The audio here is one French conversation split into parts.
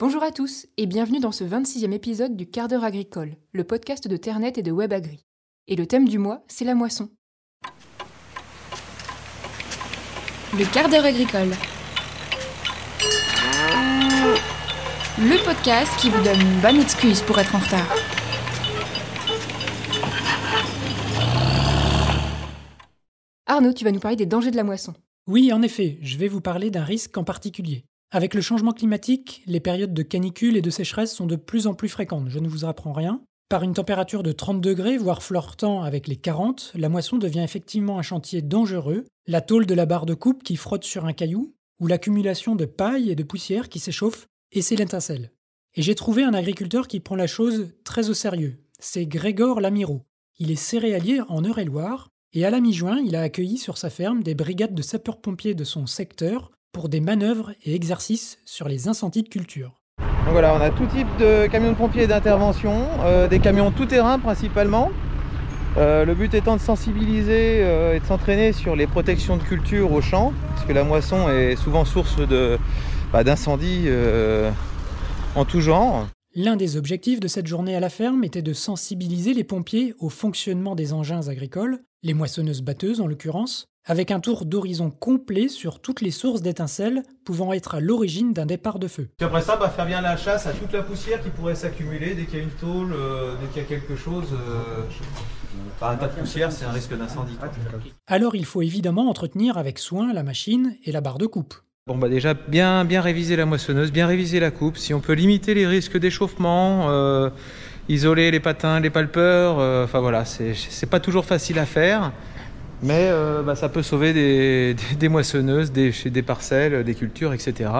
Bonjour à tous et bienvenue dans ce 26e épisode du Quart d'heure agricole, le podcast de Ternet et de WebAgri. Et le thème du mois, c'est la moisson. Le quart d'heure agricole. Le podcast qui vous donne une bonne excuse pour être en retard. Arnaud, tu vas nous parler des dangers de la moisson. Oui, en effet, je vais vous parler d'un risque en particulier. Avec le changement climatique, les périodes de canicule et de sécheresse sont de plus en plus fréquentes, je ne vous apprends rien. Par une température de 30 degrés, voire flirtant avec les 40, la moisson devient effectivement un chantier dangereux, la tôle de la barre de coupe qui frotte sur un caillou, ou l'accumulation de paille et de poussière qui s'échauffe, et c'est l'étincelle. Et j'ai trouvé un agriculteur qui prend la chose très au sérieux. C'est Grégor Lamiro. Il est céréalier en Eure-et-Loire, et à la mi-juin, il a accueilli sur sa ferme des brigades de sapeurs-pompiers de son secteur pour des manœuvres et exercices sur les incendies de culture. Donc voilà, on a tout type de camions de pompiers d'intervention, euh, des camions tout-terrain principalement. Euh, le but étant de sensibiliser euh, et de s'entraîner sur les protections de culture au champ, parce que la moisson est souvent source de, bah, d'incendies en tout genre. L'un des objectifs de cette journée à la ferme était de sensibiliser les pompiers au fonctionnement des engins agricoles, les moissonneuses batteuses en l'occurrence, avec un tour d'horizon complet sur toutes les sources d'étincelles pouvant être à l'origine d'un départ de feu. Puis après ça, bah, faire bien la chasse à toute la poussière qui pourrait s'accumuler dès qu'il y a une tôle, euh, dès qu'il y a quelque chose. Euh, bah, un tas de poussière, c'est un risque d'incendie. Alors il faut évidemment entretenir avec soin la machine et la barre de coupe. Bon bah déjà bien bien réviser la moissonneuse, bien réviser la coupe. Si on peut limiter les risques d'échauffement, euh, isoler les patins, les palpeurs, euh, enfin voilà, c'est c'est pas toujours facile à faire, mais euh, bah, ça peut sauver des, des, des moissonneuses, des, parcelles, des cultures, etc.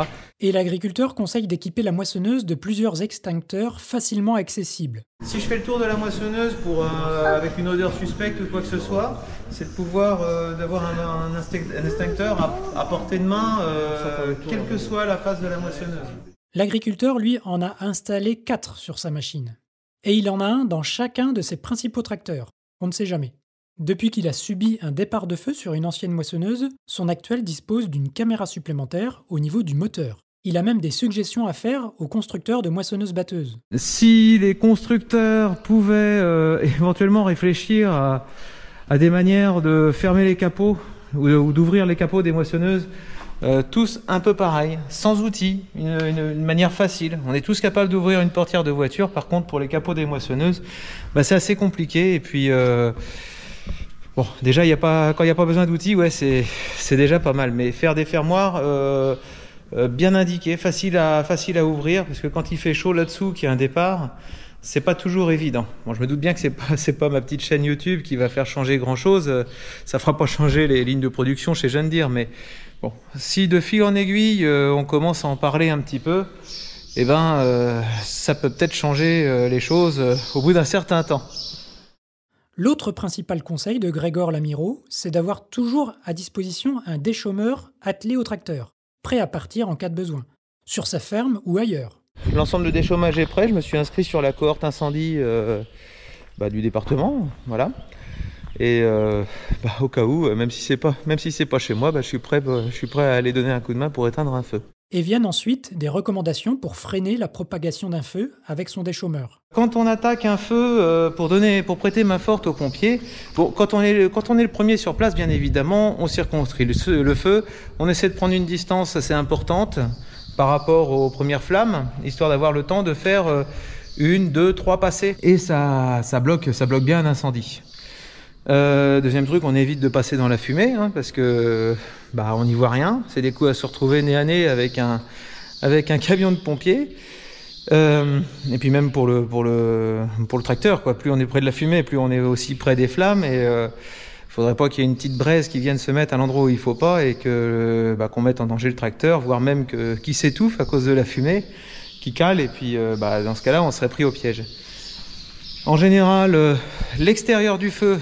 Et l'agriculteur conseille d'équiper la moissonneuse de plusieurs extincteurs facilement accessibles. Si je fais le tour de la moissonneuse pour euh, avec une odeur suspecte ou quoi que ce soit, c'est de pouvoir euh, d'avoir un, un instinct- un extincteur à, à portée de main, euh, quelle que soit la phase de la moissonneuse. L'agriculteur, lui, en a installé 4 sur sa machine. Et il en a un dans chacun de ses principaux tracteurs. On ne sait jamais. Depuis qu'il a subi un départ de feu sur une ancienne moissonneuse, son actuel dispose d'une caméra supplémentaire au niveau du moteur. Il a même des suggestions à faire aux constructeurs de moissonneuses batteuses. Si les constructeurs pouvaient euh, éventuellement réfléchir à, des manières de fermer les capots ou, ou d'ouvrir les capots des moissonneuses, euh, tous un peu pareil, sans outils, une manière facile. On est tous capables d'ouvrir une portière de voiture. Par contre, pour les capots des moissonneuses, bah, c'est assez compliqué. Et puis, euh, bon, déjà, y a pas, quand il n'y a pas besoin d'outils, ouais, c'est déjà pas mal. Mais faire des fermoirs euh, euh, bien indiqués, facile à ouvrir, parce que quand il fait chaud là-dessous, qu'il y a un départ, c'est pas toujours évident. Bon, je me doute bien que c'est pas pas ma petite chaîne YouTube qui va faire changer grand chose. Ça fera pas changer les lignes de production chez Jeanne Dire, mais bon, si de fil en aiguille euh, on commence à en parler un petit peu, eh ben euh, ça peut peut-être changer euh, les choses euh, au bout d'un certain temps. L'autre principal conseil de Grégor Lamiro, c'est d'avoir toujours à disposition un déchômeur attelé au tracteur, prêt à partir en cas de besoin, sur sa ferme ou ailleurs. L'ensemble de déchômage est prêt. Je me suis inscrit sur la cohorte incendie euh, bah, du département, voilà. Et euh, bah, au cas où, euh, même si c'est pas, pas chez moi, bah, je suis prêt, je suis prêt à aller donner un coup de main pour éteindre un feu. Et viennent ensuite des recommandations pour freiner la propagation d'un feu avec son déchômeur. Quand on attaque un feu euh, pour donner, pour prêter main forte aux pompiers, quand on est, le- premier sur place, bien évidemment, on circonscrit le, feu-. On essaie de prendre une distance assez importante par rapport aux premières flammes, histoire d'avoir le temps de faire euh, une, deux, trois passées. Et ça bloque bien un incendie. Euh, deuxième truc, on évite de passer dans la fumée, hein, parce que bah on n'y voit rien. C'est des coups à se retrouver nez à nez avec un avec un camion de pompiers. Euh, et puis même pour le pour le pour le tracteur, quoi. Plus on est près de la fumée, plus on est aussi près des flammes. Et euh, faudrait pas qu'il y ait une petite braise qui vienne se mettre à l'endroit où il faut pas et que bah, qu'on mette en danger le tracteur, voire même que qui s'étouffe à cause de la fumée, qui cale. Et puis euh, bah, dans ce cas-là, on serait pris au piège. En général, euh, l'extérieur du feu,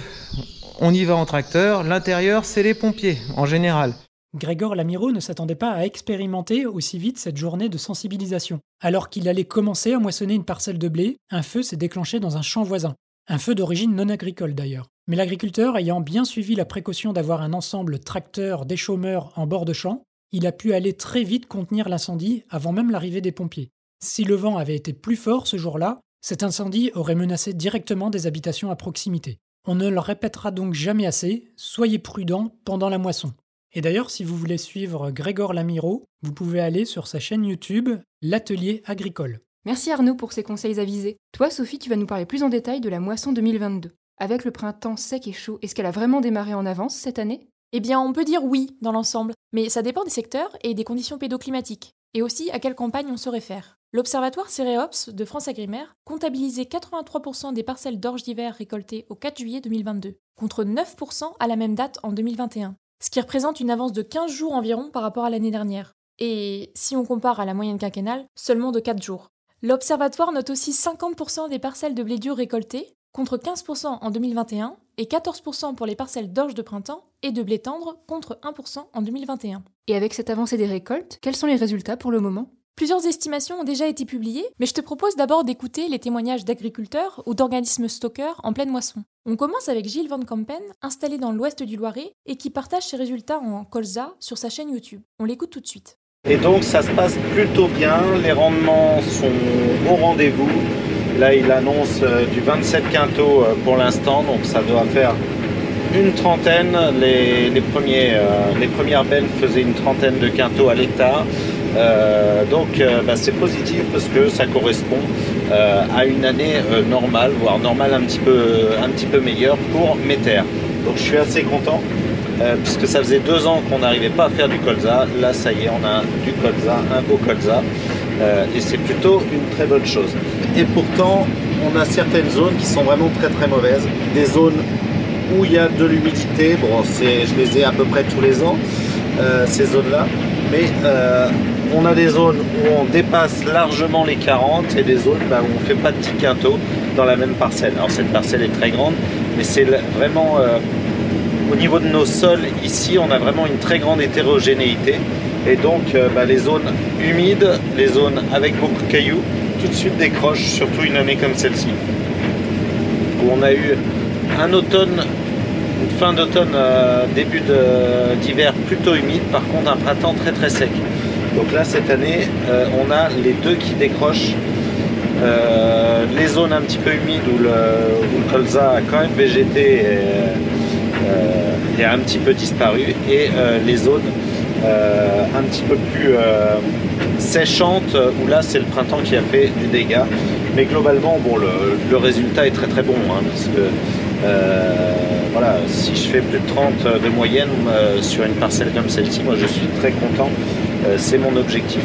on y va en tracteur. L'intérieur, c'est les pompiers, en général. Grégor Lamiro ne s'attendait pas à expérimenter aussi vite cette journée de sensibilisation. Alors qu'il allait commencer à moissonner une parcelle de blé, un feu s'est déclenché dans un champ voisin. Un feu d'origine non agricole d'ailleurs. Mais l'agriculteur ayant bien suivi la précaution d'avoir un ensemble tracteur déchômeur en bord de champ, il a pu aller très vite contenir l'incendie avant même l'arrivée des pompiers. Si le vent avait été plus fort ce jour-là, cet incendie aurait menacé directement des habitations à proximité. On ne le répétera donc jamais assez, soyez prudents pendant la moisson. Et d'ailleurs, si vous voulez suivre Grégor Lamiro, vous pouvez aller sur sa chaîne YouTube L'Atelier Agricole. Merci Arnaud pour ces conseils avisés. Toi, Sophie, tu vas nous parler plus en détail de la moisson 2022. Avec le printemps sec et chaud, est-ce qu'elle a vraiment démarré en avance cette année? Eh bien, on peut dire oui dans l'ensemble, mais ça dépend des secteurs et des conditions pédoclimatiques, et aussi à quelle campagne on se réfère. L'Observatoire Céréops de France Agrimaire comptabilisait 83% des parcelles d'orge d'hiver récoltées au 4 juillet 2022, contre 9% à la même date en 2021 ce qui représente une avance de 15 jours environ par rapport à l'année dernière. Et si on compare à la moyenne quinquennale, seulement de 4 jours. L'Observatoire note aussi 50% des parcelles de blé dur récoltées, contre 15% en 2021, et 14% pour les parcelles d'orge de printemps et de blé tendre, contre 1% en 2021. Et avec cette avancée des récoltes, quels sont les résultats pour le moment? Plusieurs estimations ont déjà été publiées, mais je te propose d'abord d'écouter les témoignages d'agriculteurs ou d'organismes stockeurs en pleine moisson. On commence avec Gilles Van Kampen, installé dans l'ouest du Loiret, et qui partage ses résultats en colza sur sa chaîne YouTube. On l'écoute tout de suite. Et donc ça se passe plutôt bien, les rendements sont au rendez-vous. Là il annonce euh, du 27 quintaux euh, pour l'instant, donc ça doit faire une trentaine. Les, premiers, euh, les premières belles faisaient une trentaine de quintaux à l'hectare. Euh, donc euh, bah, c'est positif parce que ça correspond euh, à une année normale, voire normale un petit peu, un petit peu meilleure pour mes terres. Donc je suis assez content puisque ça faisait deux ans qu'on n'arrivait pas à faire du colza. Là ça y est, on a du colza, un beau colza. et c'est plutôt une très bonne chose. Et pourtant, on a certaines zones qui sont vraiment très très mauvaises. Des zones où il y a de l'humidité, bon, je les ai à peu près tous les ans, ces zones-là. Mais on a des zones où on dépasse largement les 40 et des zones bah, où on ne fait pas de petits quintaux dans la même parcelle. Alors cette parcelle est très grande, mais c'est vraiment euh, au niveau de nos sols ici, on a vraiment une très grande hétérogénéité. Et donc euh, bah, les zones humides, les zones avec beaucoup de cailloux, tout de suite décrochent, surtout une année comme celle-ci, où on a eu un automne une fin d'automne, euh, début d'hiver plutôt humide, par contre un printemps très très sec. Donc là, cette année, euh, on a les deux qui décrochent. Euh, les zones un petit peu humides où le, colza a quand même végété et, euh, a un petit peu disparu, et les zones un petit peu plus séchantes où là c'est le printemps qui a fait du dégât. Mais globalement, bon, le, résultat est très très bon hein, parce que voilà, si je fais plus de 30 de moyenne sur une parcelle comme celle-ci, moi je suis très content c'est mon objectif.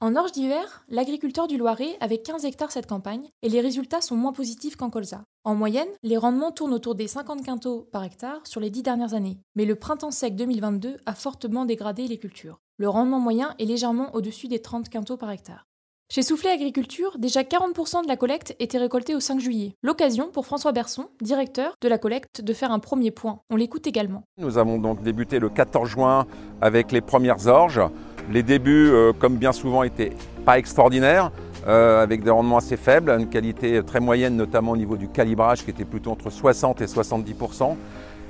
En orge d'hiver, l'agriculteur du Loiret avait 15 hectares cette campagne et les résultats sont moins positifs qu'en colza. En moyenne, les rendements tournent autour des 50 quintaux par hectare sur les 10 dernières années, mais le printemps sec 2022 a fortement dégradé les cultures. Le rendement moyen est légèrement au-dessus des 30 quintaux par hectare. Chez Soufflé Agriculture, déjà 40% de la collecte était récoltée au 5 juillet. L'occasion pour François Berson, directeur de la collecte, de faire un premier point. On l'écoute également. Nous avons donc débuté le 14 juin avec les premières orges. Les débuts, euh, comme bien souvent, étaient pas extraordinaires. Euh, avec des rendements assez faibles, une qualité très moyenne, notamment au niveau du calibrage qui était plutôt entre 60 et 70%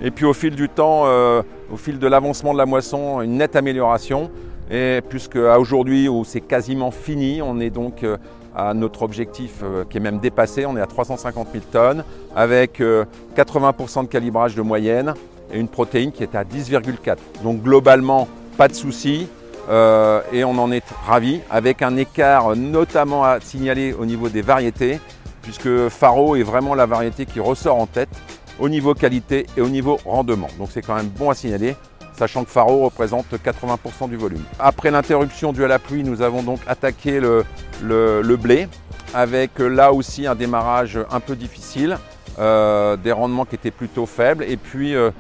Et puis au fil du temps, euh, au fil de l'avancement de la moisson, une nette amélioration. Et puisque à aujourd'hui où c'est quasiment fini, on est donc euh, à notre objectif euh, qui est même dépassé, on est à 350 000 tonnes avec 80% euh, de calibrage de moyenne et une protéine qui est à 10,4. Donc globalement, pas de soucis et on en est ravi avec un écart notamment à signaler au niveau des variétés puisque Faro est vraiment la variété qui ressort en tête au niveau qualité et au niveau rendement. Donc c'est quand même bon à signaler sachant que Faro représente 80% du volume. Après l'interruption due à la pluie, nous avons donc attaqué le, blé, avec euh, là aussi un démarrage un peu difficile, euh, des rendements qui étaient plutôt faibles, et puis euh,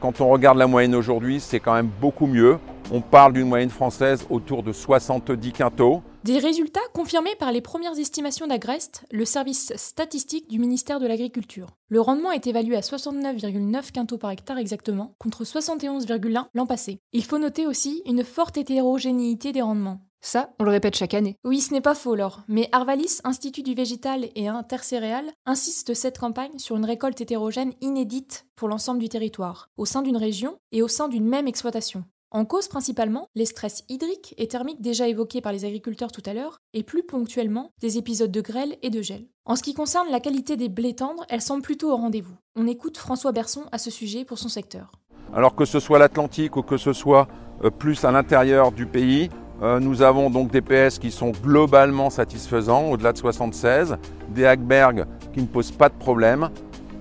quand on regarde la moyenne aujourd'hui, c'est quand même beaucoup mieux. On parle d'une moyenne française autour de 70 quintaux. Des résultats confirmés par les premières estimations d'Agrest, le service statistique du ministère de l'Agriculture. Le rendement est évalué à 69,9 quintaux par hectare exactement, contre 71,1 l'an passé. Il faut noter aussi une forte hétérogénéité des rendements. Ça, on le répète chaque année. Oui, ce n'est pas faux, Laure. Mais Arvalis, Institut du végétal et intercéréal, insiste cette campagne sur une récolte hétérogène inédite pour l'ensemble du territoire, au sein d'une région et au sein d'une même exploitation. En cause principalement les stress hydriques et thermiques déjà évoqués par les agriculteurs tout à l'heure, et plus ponctuellement des épisodes de grêle et de gel. En ce qui concerne la qualité des blés tendres, elle semble plutôt au rendez-vous. On écoute François Berson à ce sujet pour son secteur. Alors que ce soit l'Atlantique ou que ce soit euh, plus à l'intérieur du pays, euh, nous avons donc des PS qui sont globalement satisfaisants, au-delà de 76, des Hackberg qui ne posent pas de problème.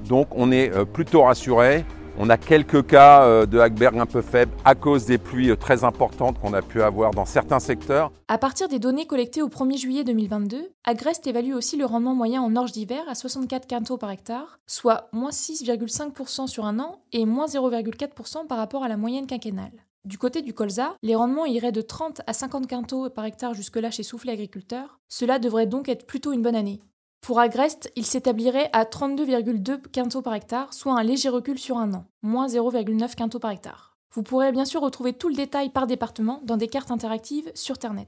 Donc on est euh, plutôt rassuré. On a quelques cas euh, de Hackberg un peu faibles à cause des pluies euh, très importantes qu'on a pu avoir dans certains secteurs. À partir des données collectées au 1er juillet 2022, Agrest évalue aussi le rendement moyen en orge d'hiver à 64 quintaux par hectare, soit moins 6,5% sur un an et moins 0,4% par rapport à la moyenne quinquennale. Du côté du colza, les rendements iraient de 30 à 50 quintaux par hectare jusque-là chez Soufflé Agriculteur. Cela devrait donc être plutôt une bonne année. Pour Agreste, il s'établirait à 32,2 quintaux par hectare, soit un léger recul sur un an, moins 0,9 quintaux par hectare. Vous pourrez bien sûr retrouver tout le détail par département dans des cartes interactives sur Ternet.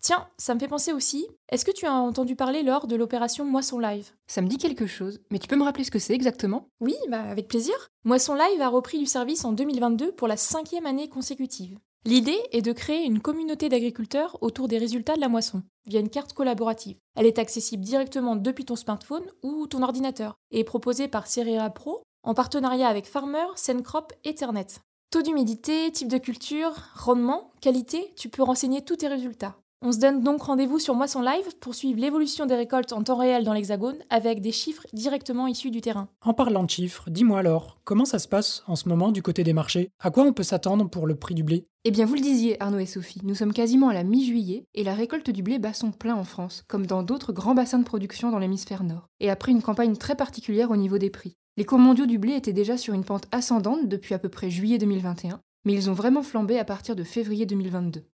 Tiens, ça me fait penser aussi, est-ce que tu as entendu parler lors de l'opération Moisson Live? Ça me dit quelque chose, mais tu peux me rappeler ce que c'est exactement? Oui, bah avec plaisir. Moisson Live a repris du service en 2022 pour la cinquième année consécutive. L'idée est de créer une communauté d'agriculteurs autour des résultats de la moisson, via une carte collaborative. Elle est accessible directement depuis ton smartphone ou ton ordinateur, et est proposée par Cerea Pro en partenariat avec Farmer, Sencrop et Ternet. Taux d'humidité, type de culture, rendement, qualité, tu peux renseigner tous tes résultats. On se donne donc rendez-vous sur Moisson Live pour suivre l'évolution des récoltes en temps réel dans l'Hexagone avec des chiffres directement issus du terrain. En parlant de chiffres, dis-moi alors, comment ça se passe en ce moment du côté des marchés? À quoi on peut s'attendre pour le prix du blé? Eh bien, vous le disiez, Arnaud et Sophie, nous sommes quasiment à la mi-juillet et la récolte du blé bat son plein en France, comme dans d'autres grands bassins de production dans l'hémisphère nord, et après une campagne très particulière au niveau des prix. Les cours mondiaux du blé étaient déjà sur une pente ascendante depuis à peu près juillet 2021, mais ils ont vraiment flambé à partir de février 2022.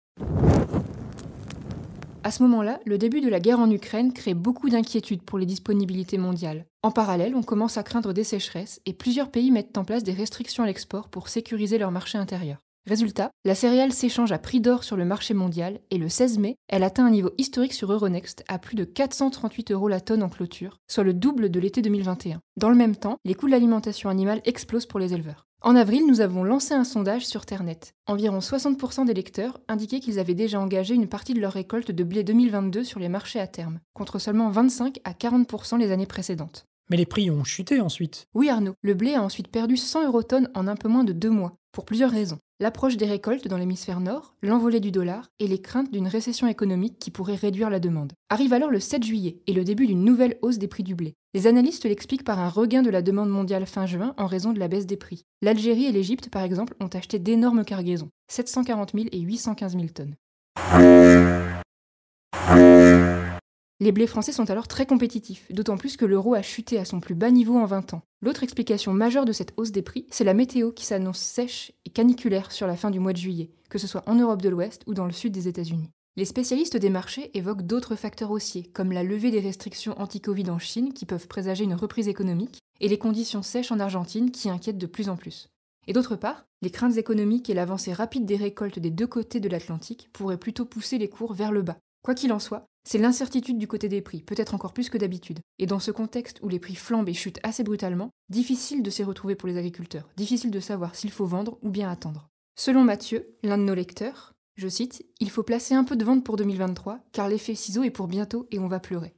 À ce moment-là, le début de la guerre en Ukraine crée beaucoup d'inquiétudes pour les disponibilités mondiales. En parallèle, on commence à craindre des sécheresses et plusieurs pays mettent en place des restrictions à l'export pour sécuriser leur marché intérieur. Résultat, la céréale s'échange à prix d'or sur le marché mondial et le 16 mai, elle atteint un niveau historique sur Euronext à plus de 438 euros la tonne en clôture, soit le double de l'été 2021. Dans le même temps, les coûts de l'alimentation animale explosent pour les éleveurs. En avril, nous avons lancé un sondage sur Ternet. Environ 60% des lecteurs indiquaient qu'ils avaient déjà engagé une partie de leur récolte de blé 2022 sur les marchés à terme, contre seulement 25 à 40% les années précédentes. Mais les prix ont chuté ensuite. Oui Arnaud, le blé a ensuite perdu 100 euros tonnes en un peu moins de deux mois, pour plusieurs raisons. L'approche des récoltes dans l'hémisphère nord, l'envolée du dollar et les craintes d'une récession économique qui pourrait réduire la demande. Arrive alors le 7 juillet et le début d'une nouvelle hausse des prix du blé. Les analystes l'expliquent par un regain de la demande mondiale fin juin en raison de la baisse des prix. L'Algérie et l'Égypte, par exemple, ont acheté d'énormes cargaisons, 740 000 et 815 000 tonnes. Les blés français sont alors très compétitifs, d'autant plus que l'euro a chuté à son plus bas niveau en 20 ans. L'autre explication majeure de cette hausse des prix, c'est la météo qui s'annonce sèche et caniculaire sur la fin du mois de juillet, que ce soit en Europe de l'Ouest ou dans le sud des États-Unis. Les spécialistes des marchés évoquent d'autres facteurs haussiers, comme la levée des restrictions anti-Covid en Chine qui peuvent présager une reprise économique, et les conditions sèches en Argentine qui inquiètent de plus en plus. Et d'autre part, les craintes économiques et l'avancée rapide des récoltes des deux côtés de l'Atlantique pourraient plutôt pousser les cours vers le bas. Quoi qu'il en soit, c'est l'incertitude du côté des prix, peut-être encore plus que d'habitude. Et dans ce contexte où les prix flambent et chutent assez brutalement, difficile de s'y retrouver pour les agriculteurs, difficile de savoir s'il faut vendre ou bien attendre. Selon Mathieu, l'un de nos lecteurs, je cite, Il faut placer un peu de vente pour 2023, car l'effet ciseau est pour bientôt et on va pleurer.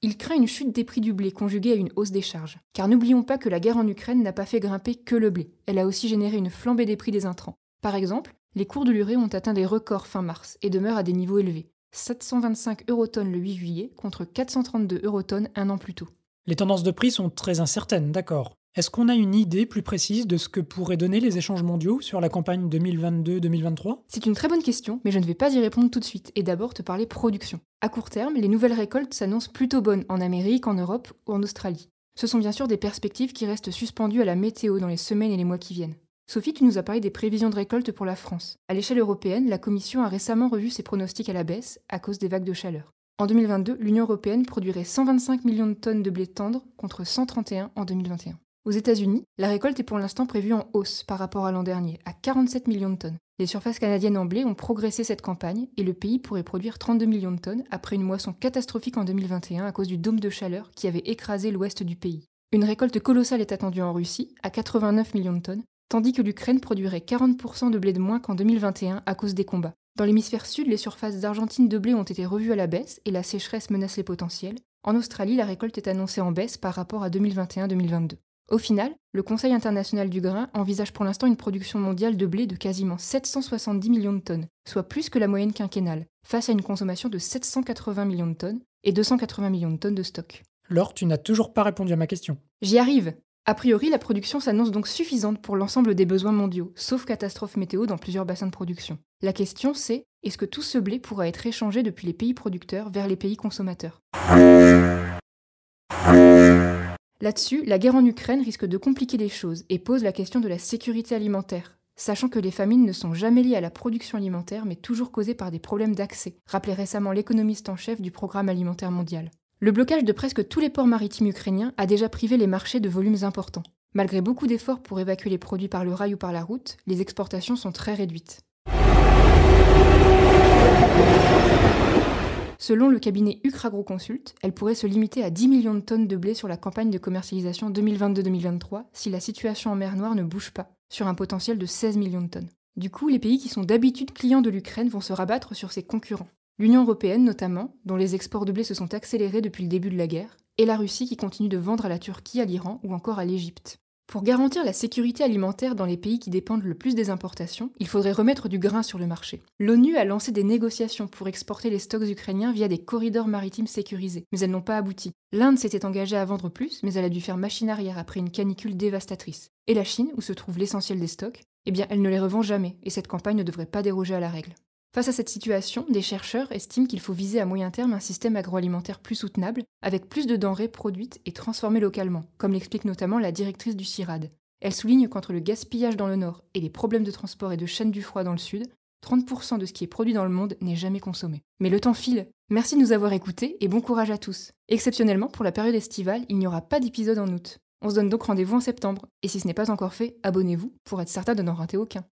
Il craint une chute des prix du blé conjuguée à une hausse des charges. Car n'oublions pas que la guerre en Ukraine n'a pas fait grimper que le blé, elle a aussi généré une flambée des prix des intrants. Par exemple, les cours de l'urée ont atteint des records fin mars et demeurent à des niveaux élevés. 725 eurotonnes le 8 juillet contre 432 eurotonnes un an plus tôt. Les tendances de prix sont très incertaines, d'accord. Est-ce qu'on a une idée plus précise de ce que pourraient donner les échanges mondiaux sur la campagne 2022-2023 C'est une très bonne question, mais je ne vais pas y répondre tout de suite et d'abord te parler production. À court terme, les nouvelles récoltes s'annoncent plutôt bonnes en Amérique, en Europe ou en Australie. Ce sont bien sûr des perspectives qui restent suspendues à la météo dans les semaines et les mois qui viennent. Sophie, tu nous as parlé des prévisions de récolte pour la France. À l'échelle européenne, la Commission a récemment revu ses pronostics à la baisse à cause des vagues de chaleur. En 2022, l'Union européenne produirait 125 millions de tonnes de blé tendre contre 131 en 2021. Aux États-Unis, la récolte est pour l'instant prévue en hausse par rapport à l'an dernier, à 47 millions de tonnes. Les surfaces canadiennes en blé ont progressé cette campagne et le pays pourrait produire 32 millions de tonnes après une moisson catastrophique en 2021 à cause du dôme de chaleur qui avait écrasé l'ouest du pays. Une récolte colossale est attendue en Russie, à 89 millions de tonnes, tandis que l'Ukraine produirait 40% de blé de moins qu'en 2021 à cause des combats. Dans l'hémisphère sud, les surfaces d'Argentine de blé ont été revues à la baisse et la sécheresse menace les potentiels. En Australie, la récolte est annoncée en baisse par rapport à 2021-2022. Au final, le Conseil international du grain envisage pour l'instant une production mondiale de blé de quasiment 770 millions de tonnes, soit plus que la moyenne quinquennale, face à une consommation de 780 millions de tonnes et 280 millions de tonnes de stock. Laure, tu n'as toujours pas répondu à ma question. J'y arrive A priori, la production s'annonce donc suffisante pour l'ensemble des besoins mondiaux, sauf catastrophe météo dans plusieurs bassins de production. La question c'est, est-ce que tout ce blé pourra être échangé depuis les pays producteurs vers les pays consommateurs? Là-dessus, la guerre en Ukraine risque de compliquer les choses et pose la question de la sécurité alimentaire, sachant que les famines ne sont jamais liées à la production alimentaire mais toujours causées par des problèmes d'accès, rappelait récemment l'économiste en chef du Programme alimentaire mondial. Le blocage de presque tous les ports maritimes ukrainiens a déjà privé les marchés de volumes importants. Malgré beaucoup d'efforts pour évacuer les produits par le rail ou par la route, les exportations sont très réduites. Selon le cabinet Consult, elle pourrait se limiter à 10 millions de tonnes de blé sur la campagne de commercialisation 2022-2023 si la situation en mer Noire ne bouge pas, sur un potentiel de 16 millions de tonnes. Du coup, les pays qui sont d'habitude clients de l'Ukraine vont se rabattre sur ses concurrents. L'Union européenne notamment, dont les exports de blé se sont accélérés depuis le début de la guerre, et la Russie qui continue de vendre à la Turquie, à l'Iran ou encore à l'Égypte. Pour garantir la sécurité alimentaire dans les pays qui dépendent le plus des importations, il faudrait remettre du grain sur le marché. L'ONU a lancé des négociations pour exporter les stocks ukrainiens via des corridors maritimes sécurisés, mais elles n'ont pas abouti. L'Inde s'était engagée à vendre plus, mais elle a dû faire machine arrière après une canicule dévastatrice. Et la Chine, où se trouve l'essentiel des stocks, eh bien elle ne les revend jamais, et cette campagne ne devrait pas déroger à la règle. Face à cette situation, des chercheurs estiment qu'il faut viser à moyen terme un système agroalimentaire plus soutenable, avec plus de denrées produites et transformées localement, comme l'explique notamment la directrice du CIRAD. Elle souligne qu'entre le gaspillage dans le nord et les problèmes de transport et de chaîne du froid dans le sud, 30% de ce qui est produit dans le monde n'est jamais consommé. Mais le temps file. Merci de nous avoir écoutés et bon courage à tous. Exceptionnellement, pour la période estivale, il n'y aura pas d'épisode en août. On se donne donc rendez-vous en septembre. Et si ce n'est pas encore fait, abonnez-vous pour être certain de n'en rater aucun.